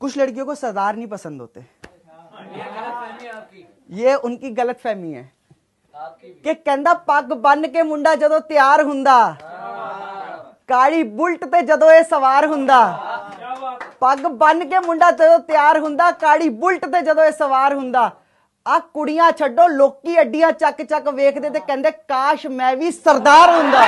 कुछ लड़कियों को सरदार नहीं पसंद होते ये उनकी गलत फहमी है ਕਿ ਕਹਿੰਦਾ ਪੱਗ ਬੰਨ ਕੇ ਮੁੰਡਾ ਜਦੋਂ ਤਿਆਰ ਹੁੰਦਾ ਕਾਲੀ ਬੁਲਟ ਤੇ ਜਦੋਂ ਇਹ ਸਵਾਰ ਹੁੰਦਾ ਪੱਗ ਬੰਨ ਕੇ ਮੁੰਡਾ ਜਦੋਂ ਤਿਆਰ ਹੁੰਦਾ ਕਾਲੀ ਬੁਲਟ ਤੇ ਜਦੋਂ ਇਹ ਸਵਾਰ ਹੁੰਦਾ ਆ ਕੁੜੀਆਂ ਛੱਡੋ ਲੋਕੀ ਅੱਡੀਆਂ ਚੱਕ ਚੱਕ ਵੇਖਦੇ ਤੇ ਕਹਿੰਦੇ ਕਾਸ਼ ਮੈਂ ਵੀ ਸਰਦਾਰ ਹੁੰਦਾ